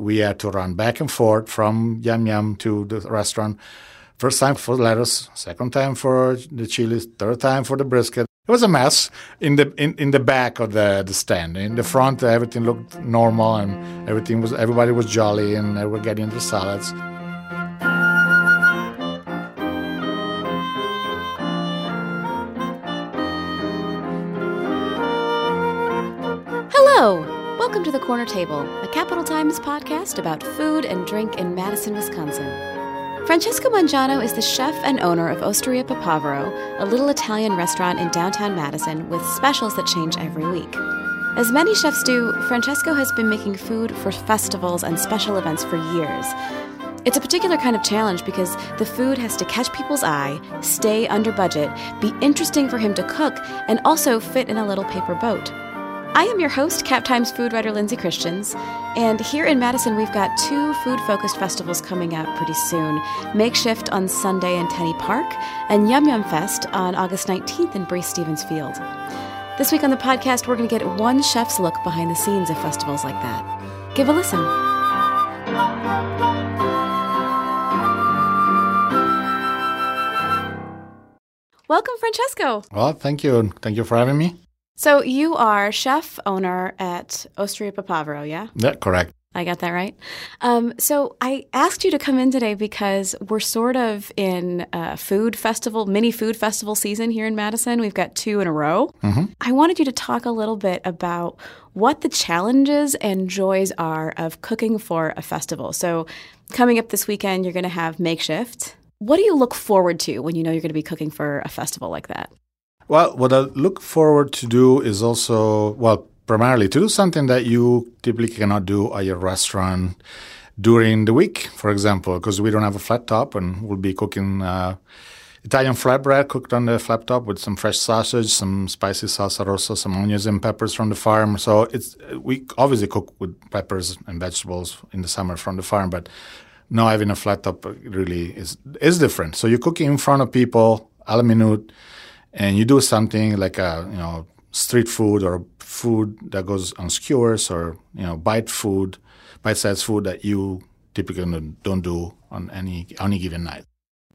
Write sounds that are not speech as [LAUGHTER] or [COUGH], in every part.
we had to run back and forth from Yum Yum to the restaurant. First time for lettuce, second time for the chilies, third time for the brisket. It was a mess in the in, in the back of the, the stand. In the front, everything looked normal and everything was everybody was jolly and they were getting the salads. To the Corner Table, a Capital Times podcast about food and drink in Madison, Wisconsin. Francesco Mangano is the chef and owner of Osteria Papavero, a little Italian restaurant in downtown Madison with specials that change every week. As many chefs do, Francesco has been making food for festivals and special events for years. It's a particular kind of challenge because the food has to catch people's eye, stay under budget, be interesting for him to cook, and also fit in a little paper boat. I am your host, Cap Times food writer Lindsay Christians, and here in Madison we've got two food focused festivals coming up pretty soon Makeshift on Sunday in Tenney Park, and Yum Yum Fest on August 19th in Breese Stevens Field. This week on the podcast, we're going to get one chef's look behind the scenes of festivals like that. Give a listen. Welcome, Francesco. Well, thank you. Thank you for having me. So you are chef owner at Osteria Papavero, yeah? Yeah, correct. I got that right. Um, so I asked you to come in today because we're sort of in a food festival, mini food festival season here in Madison. We've got two in a row. Mm-hmm. I wanted you to talk a little bit about what the challenges and joys are of cooking for a festival. So coming up this weekend, you're going to have makeshift. What do you look forward to when you know you're going to be cooking for a festival like that? Well, what I look forward to do is also, well, primarily to do something that you typically cannot do at your restaurant during the week, for example, because we don't have a flat top and we'll be cooking uh, Italian flatbread cooked on the flat top with some fresh sausage, some spicy salsa rossa, some onions and peppers from the farm. So it's we obviously cook with peppers and vegetables in the summer from the farm, but now having a flat top really is is different. So you're cooking in front of people, a minute, and you do something like a you know street food or food that goes on skewers or you know bite food, bite-sized food that you typically don't do on any any given night.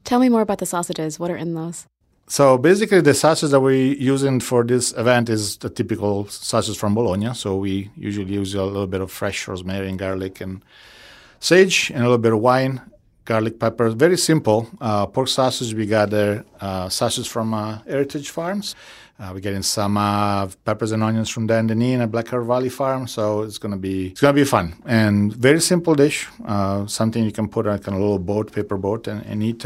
Tell me more about the sausages. What are in those? So basically, the sausage that we're using for this event is the typical sausage from Bologna. So we usually use a little bit of fresh rosemary and garlic and sage and a little bit of wine, garlic pepper. Very simple. Uh, pork sausage, we gather uh, sausage from uh, Heritage Farms. Uh, we're getting some uh, peppers and onions from Dan Denis at Black Earth Valley Farm, so it's gonna be it's gonna be fun and very simple dish. Uh, something you can put on a little boat, paper boat, and, and eat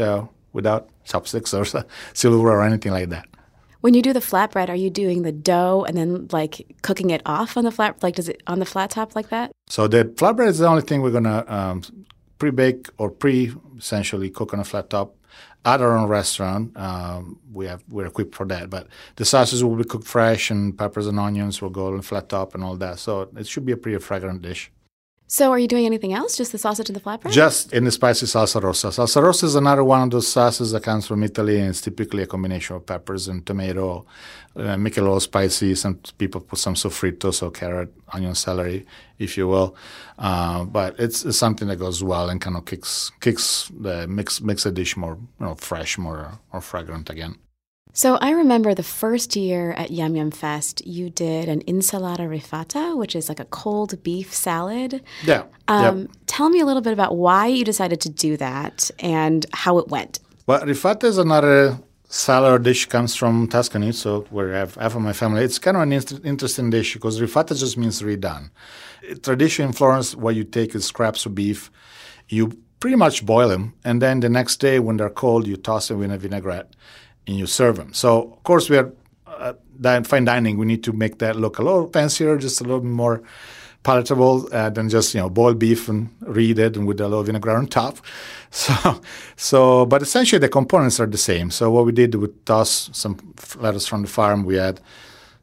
without chopsticks [LAUGHS] or silver or anything like that. When you do the flatbread, are you doing the dough and then like cooking it off on the flat? Like, does it on the flat top like that? So the flatbread is the only thing we're gonna um, pre-bake or pre essentially cook on a flat top at our own restaurant. Um, we have we're equipped for that, but the sauces will be cooked fresh and peppers and onions will go on flat top and all that. So it should be a pretty fragrant dish. So, are you doing anything else? Just the sausage and the flatbread? Just in the spicy salsa rossa. Salsa rossa is another one of those sauces that comes from Italy, and it's typically a combination of peppers and tomato. Uh, make it a little spicy. Some people put some sofrito, so carrot, onion, celery, if you will. Uh, but it's, it's, something that goes well and kind of kicks kicks the mix makes a dish more you know fresh, more more fragrant again. So I remember the first year at Yum Yum Fest, you did an insalata rifata, which is like a cold beef salad. Yeah. Um, yep. Tell me a little bit about why you decided to do that and how it went. Well, rifata is another salad dish comes from Tuscany, so where I have half of my family. It's kind of an inter- interesting dish because rifata just means redone. Tradition in Florence, what you take is scraps of beef, you pretty much boil them, and then the next day when they're cold, you toss them in a vinaigrette and you serve them. So, of course, we are uh, fine dining. We need to make that look a little fancier, just a little more palatable uh, than just you know boiled beef and read it and with a little vinegar on top. [LAUGHS] So, so but essentially the components are the same. So what we did, we toss some lettuce from the farm. We had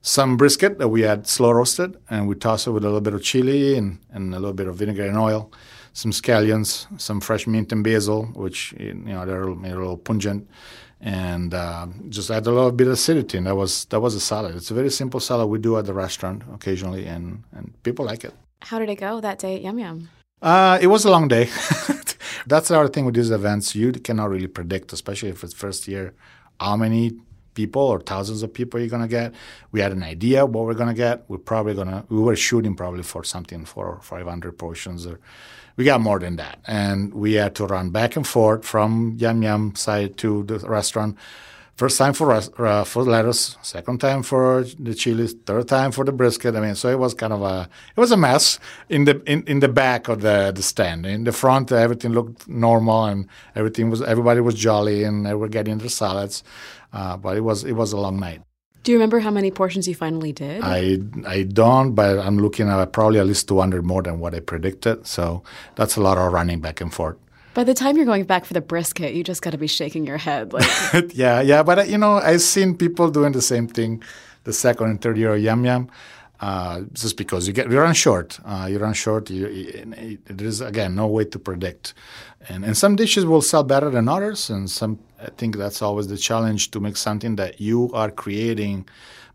some brisket that we had slow roasted, and we toss it with a little bit of chili and, and a little bit of vinegar and oil. Some scallions, some fresh mint and basil, which you know they're a little pungent and uh, just add a little bit of acidity. And that was that was a salad. It's a very simple salad we do at the restaurant occasionally, and and people like it. How did it go that day at Yum Yum? Uh, it was a long day. [LAUGHS] That's the other thing with these events. You cannot really predict, especially if it's first year, how many people or thousands of people you're gonna get. We had an idea what we're gonna get. We're probably gonna we were shooting probably for something for 500 portions or we got more than that, and we had to run back and forth from Yum Yum side to the restaurant. First time for uh, for lettuce, second time for the chilies, third time for the brisket. I mean, so it was kind of a it was a mess in the in, in the back of the the stand. In the front, everything looked normal and everything was everybody was jolly and they were getting their salads. Uh, but it was it was a long night. Do you remember how many portions you finally did? I I don't, but I'm looking at probably at least 200 more than what I predicted. So that's a lot of running back and forth. By the time you're going back for the brisket, you just got to be shaking your head. Like, [LAUGHS] yeah, yeah. But uh, you know, I've seen people doing the same thing, the second and third year of Yum Yum. Uh, just because you get you run short, uh, you run short. You, you, there is again no way to predict, and and some dishes will sell better than others, and some I think that's always the challenge to make something that you are creating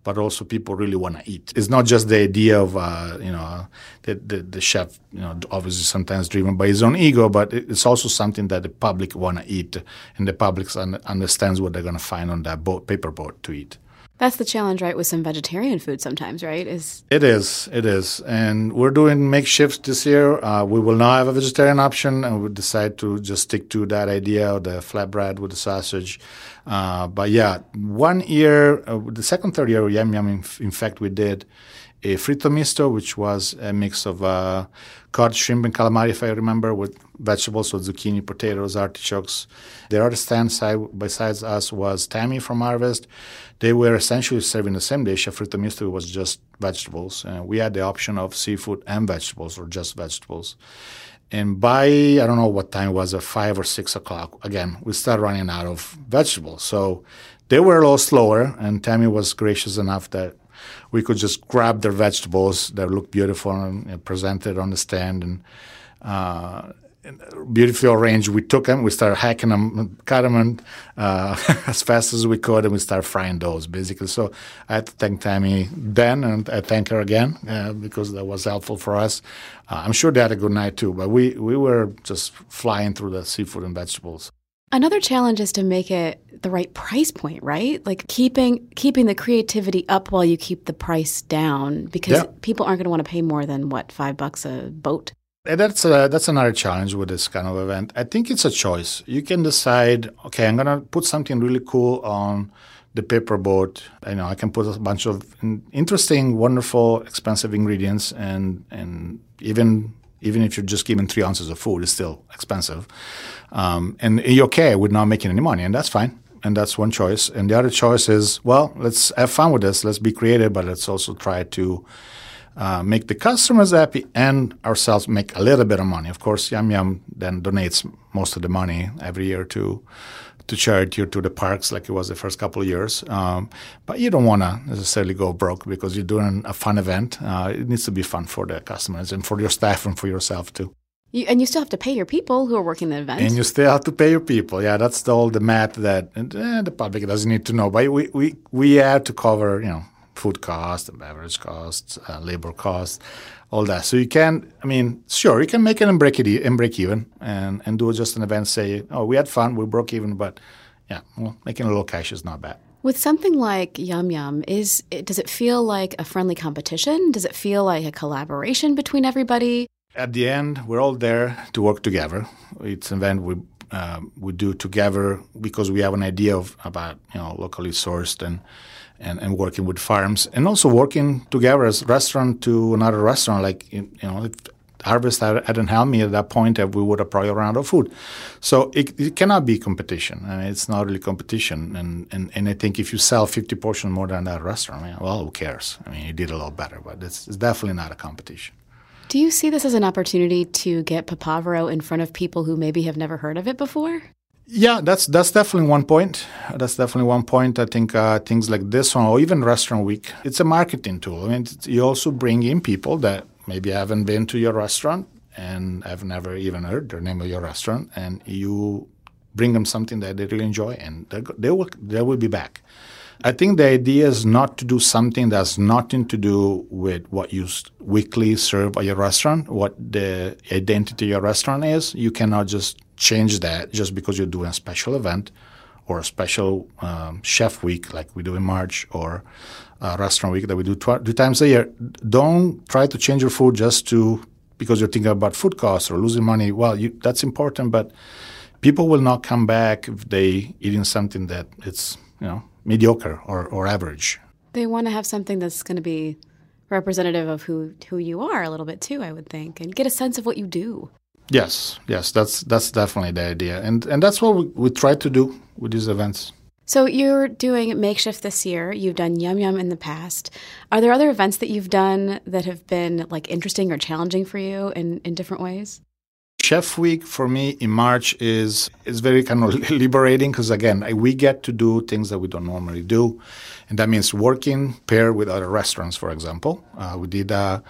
but also people really want to eat. It's not just the idea of uh, you know the, the, the chef, you know, obviously sometimes driven by his own ego, but it's also something that the public want to eat, and the public un- understands what they're going to find on that boat, paper boat to eat. That's the challenge, right, with some vegetarian food sometimes, right? Is it is, it is, and we're doing makeshifts this year. Uh, we will now have a vegetarian option, and we decide to just stick to that idea of the flatbread with the sausage. Uh, but yeah, one year, uh, the second, third year, Yum Yum, in, in fact, we did a fritto misto, which was a mix of uh, cod, shrimp, and calamari, if I remember, with vegetables, so zucchini, potatoes, artichokes. The other stand side besides us was Tammy from Harvest. They were essentially serving the same dish. A fritto misto was just vegetables. Uh, we had the option of seafood and vegetables, or just vegetables. And by I don't know what time it was, at five or six o'clock, again we started running out of vegetables. So they were a little slower, and Tammy was gracious enough that we could just grab their vegetables that look beautiful and, and presented on the stand and uh, beautifully arranged. We took them, we started hacking them, cut them uh, [LAUGHS] as fast as we could, and we started frying those basically. So I had to thank Tammy then, and I thank her again uh, because that was helpful for us. Uh, I'm sure they had a good night too, but we, we were just flying through the seafood and vegetables. Another challenge is to make it the right price point, right? Like keeping keeping the creativity up while you keep the price down because yeah. people aren't going to want to pay more than what five bucks a boat. And that's a, that's another challenge with this kind of event. I think it's a choice. You can decide, okay, I'm gonna put something really cool on the paper boat. You know, I can put a bunch of interesting, wonderful, expensive ingredients, and and even even if you're just given three ounces of food, it's still expensive. Um, and you're okay with not making any money, and that's fine. And that's one choice. And the other choice is, well, let's have fun with this. Let's be creative, but let's also try to uh, make the customers happy and ourselves make a little bit of money. Of course, Yum Yum then donates most of the money every year to to charity or to the parks, like it was the first couple of years. Um, but you don't want to necessarily go broke because you're doing a fun event. Uh, it needs to be fun for the customers and for your staff and for yourself too. You, and you still have to pay your people who are working the event. And you still have to pay your people. Yeah, that's the, all the math that eh, the public doesn't need to know. But we, we, we have to cover, you know, food costs, beverage costs, uh, labor costs, all that. So you can, I mean, sure, you can make it and break it and break even and, and do just an event, say, oh, we had fun, we broke even, but yeah, well, making a little cash is not bad. With something like Yum Yum, is does it feel like a friendly competition? Does it feel like a collaboration between everybody? At the end, we're all there to work together. It's an event we uh, we do together because we have an idea of about you know locally sourced and, and and working with farms and also working together as restaurant to another restaurant. Like you know, if Harvest hadn't helped me at that point, we would have probably run out of food. So it, it cannot be competition. Mean, it's not really competition. And, and and I think if you sell 50 portions more than that restaurant, well, who cares? I mean, you did a lot better, but it's, it's definitely not a competition. Do you see this as an opportunity to get Papavero in front of people who maybe have never heard of it before? Yeah, that's that's definitely one point. That's definitely one point. I think uh, things like this one, or even Restaurant Week, it's a marketing tool. I mean, you also bring in people that maybe haven't been to your restaurant and have never even heard the name of your restaurant, and you bring them something that they really enjoy, and they will they will be back. I think the idea is not to do something that's nothing to do with what you weekly serve at your restaurant, what the identity of your restaurant is. You cannot just change that just because you're doing a special event or a special um, chef week like we do in March or a restaurant week that we do tw- two times a year. Don't try to change your food just to because you're thinking about food costs or losing money. Well, you, that's important, but people will not come back if they eating something that it's you know mediocre or, or average. They want to have something that's going to be representative of who who you are a little bit too, I would think, and get a sense of what you do. Yes, yes, that's that's definitely the idea, and and that's what we, we try to do with these events. So you're doing makeshift this year. You've done Yum Yum in the past. Are there other events that you've done that have been like interesting or challenging for you in, in different ways? Chef Week for me in March is is very kind of [LAUGHS] liberating because again we get to do things that we don't normally do, and that means working paired with other restaurants. For example, uh, we did a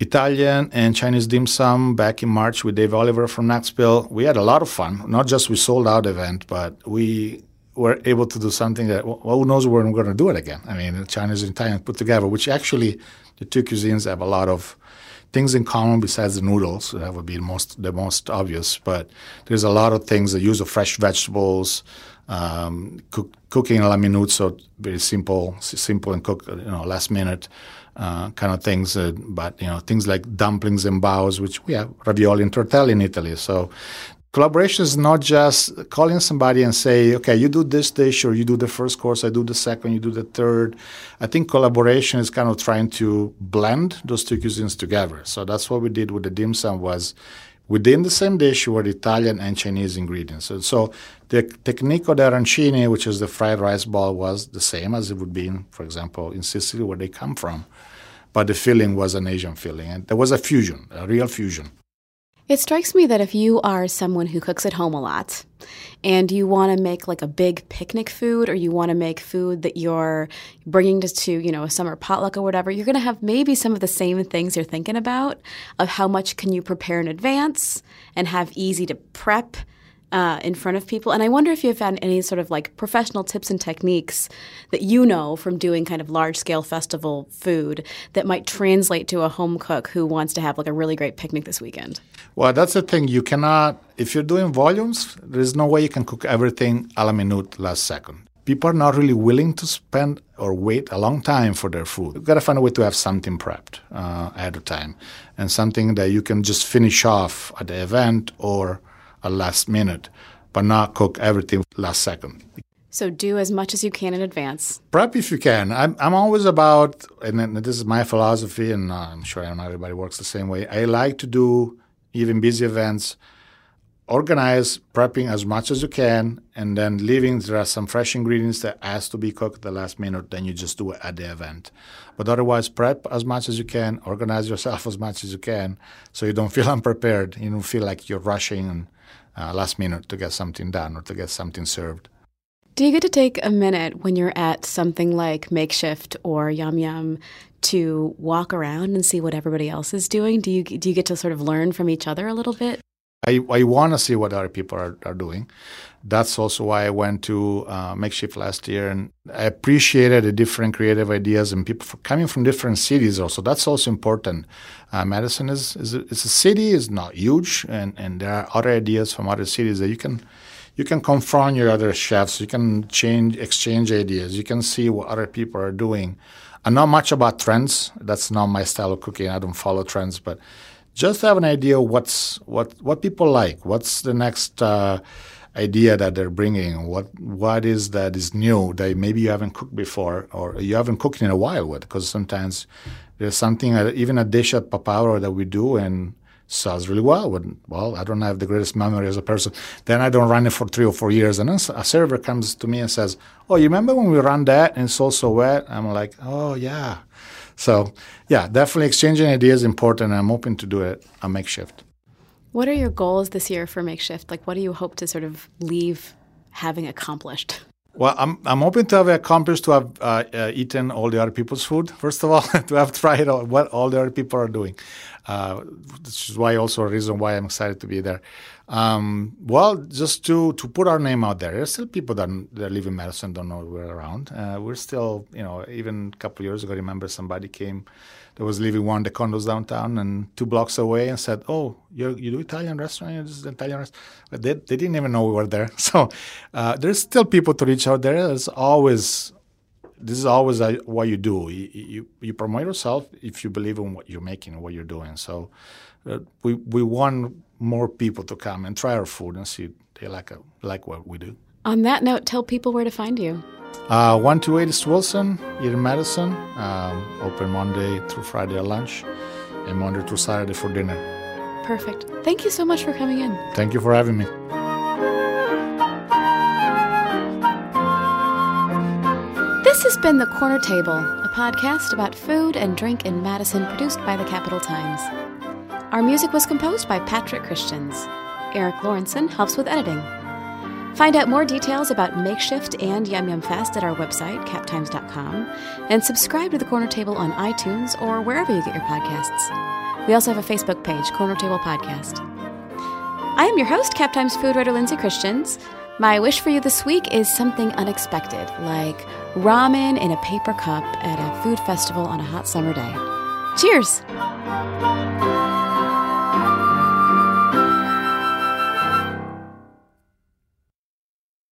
Italian and Chinese dim sum back in March with Dave Oliver from Knoxville. We had a lot of fun. Not just we sold out event, but we were able to do something that well, who knows when we're going to do it again. I mean, Chinese and Italian put together, which actually the two cuisines have a lot of things in common besides the noodles. That would be the most the most obvious. But there's a lot of things. The use of fresh vegetables, um, cook, cooking la minute, so very simple, simple and cook you know last minute. Uh, kind of things, uh, but you know things like dumplings and baos, which we have ravioli and tortelli in Italy. So Collaboration is not just calling somebody and say, okay, you do this dish or you do the first course, I do the second, you do the third. I think collaboration is kind of trying to blend those two cuisines together. So that's what we did with the dim sum was within the same dish were Italian and Chinese ingredients. So, so the tecnico d'arancini, which is the fried rice ball, was the same as it would be, in, for example, in Sicily where they come from. But the filling was an Asian filling. And there was a fusion, a real fusion. It strikes me that if you are someone who cooks at home a lot and you want to make like a big picnic food or you want to make food that you're bringing to, to, you know, a summer potluck or whatever, you're going to have maybe some of the same things you're thinking about of how much can you prepare in advance and have easy to prep uh, in front of people. And I wonder if you've found any sort of like professional tips and techniques that you know from doing kind of large scale festival food that might translate to a home cook who wants to have like a really great picnic this weekend. Well, that's the thing. You cannot, if you're doing volumes, there's no way you can cook everything a la minute last second. People are not really willing to spend or wait a long time for their food. You've got to find a way to have something prepped uh, ahead of time and something that you can just finish off at the event or a last minute, but not cook everything last second. So do as much as you can in advance. Prep if you can. I'm, I'm always about, and this is my philosophy, and uh, I'm sure not everybody works the same way. I like to do even busy events, organize prepping as much as you can, and then leaving there are some fresh ingredients that has to be cooked the last minute. Then you just do it at the event. But otherwise, prep as much as you can, organize yourself [LAUGHS] as much as you can, so you don't feel [LAUGHS] unprepared. You don't feel like you're rushing uh, last minute to get something done or to get something served. Do you get to take a minute when you're at something like Makeshift or Yum Yum to walk around and see what everybody else is doing? Do you do you get to sort of learn from each other a little bit? I, I want to see what other people are, are doing. That's also why I went to uh, Makeshift last year, and I appreciated the different creative ideas and people coming from different cities. Also, that's also important. Uh, Madison is is a, it's a city, it's not huge, and, and there are other ideas from other cities that you can you can confront your other chefs. You can change exchange ideas. You can see what other people are doing. I'm not much about trends. That's not my style of cooking. I don't follow trends, but just have an idea what's what what people like. What's the next uh, idea that they're bringing? What what is that is new that maybe you haven't cooked before or you haven't cooked in a while with? Because sometimes there's something uh, even a dish at Papavero that we do and sells really well. When, well, I don't have the greatest memory as a person. Then I don't run it for three or four years. And then a server comes to me and says, Oh, you remember when we ran that and it's also wet? I'm like, Oh, yeah. So, yeah, definitely exchanging ideas is important. I'm hoping to do it a makeshift. What are your goals this year for makeshift? Like, what do you hope to sort of leave having accomplished? Well, I'm, I'm hoping to have accomplished to have uh, uh, eaten all the other people's food, first of all, [LAUGHS] to have tried all, what all the other people are doing. Uh, which is why also a reason why I'm excited to be there. Um, well, just to to put our name out there. There's still people that, that live in Madison don't know we're around. Uh, we're still, you know, even a couple years ago, I remember somebody came that was living one of the condos downtown and two blocks away and said, "Oh, you you do Italian restaurant? This is an Italian restaurant." But they they didn't even know we were there. [LAUGHS] So uh, there's still people to reach out there. There's always this is always a, what you do. You, you, you promote yourself if you believe in what you're making and what you're doing. So uh, we we want more people to come and try our food and see they like a, like what we do. On that note, tell people where to find you. Uh, 128 East Wilson here in Madison. Um, open Monday through Friday at lunch and Monday through Saturday for dinner. Perfect. Thank you so much for coming in. Thank you for having me. Has been The Corner Table, a podcast about food and drink in Madison produced by the Capital Times. Our music was composed by Patrick Christians. Eric Lawrenson helps with editing. Find out more details about Makeshift and Yum Yum Fest at our website, captimes.com, and subscribe to The Corner Table on iTunes or wherever you get your podcasts. We also have a Facebook page, Corner Table Podcast. I am your host, Cap Times food writer Lindsay Christians. My wish for you this week is something unexpected, like ramen in a paper cup at a food festival on a hot summer day. Cheers!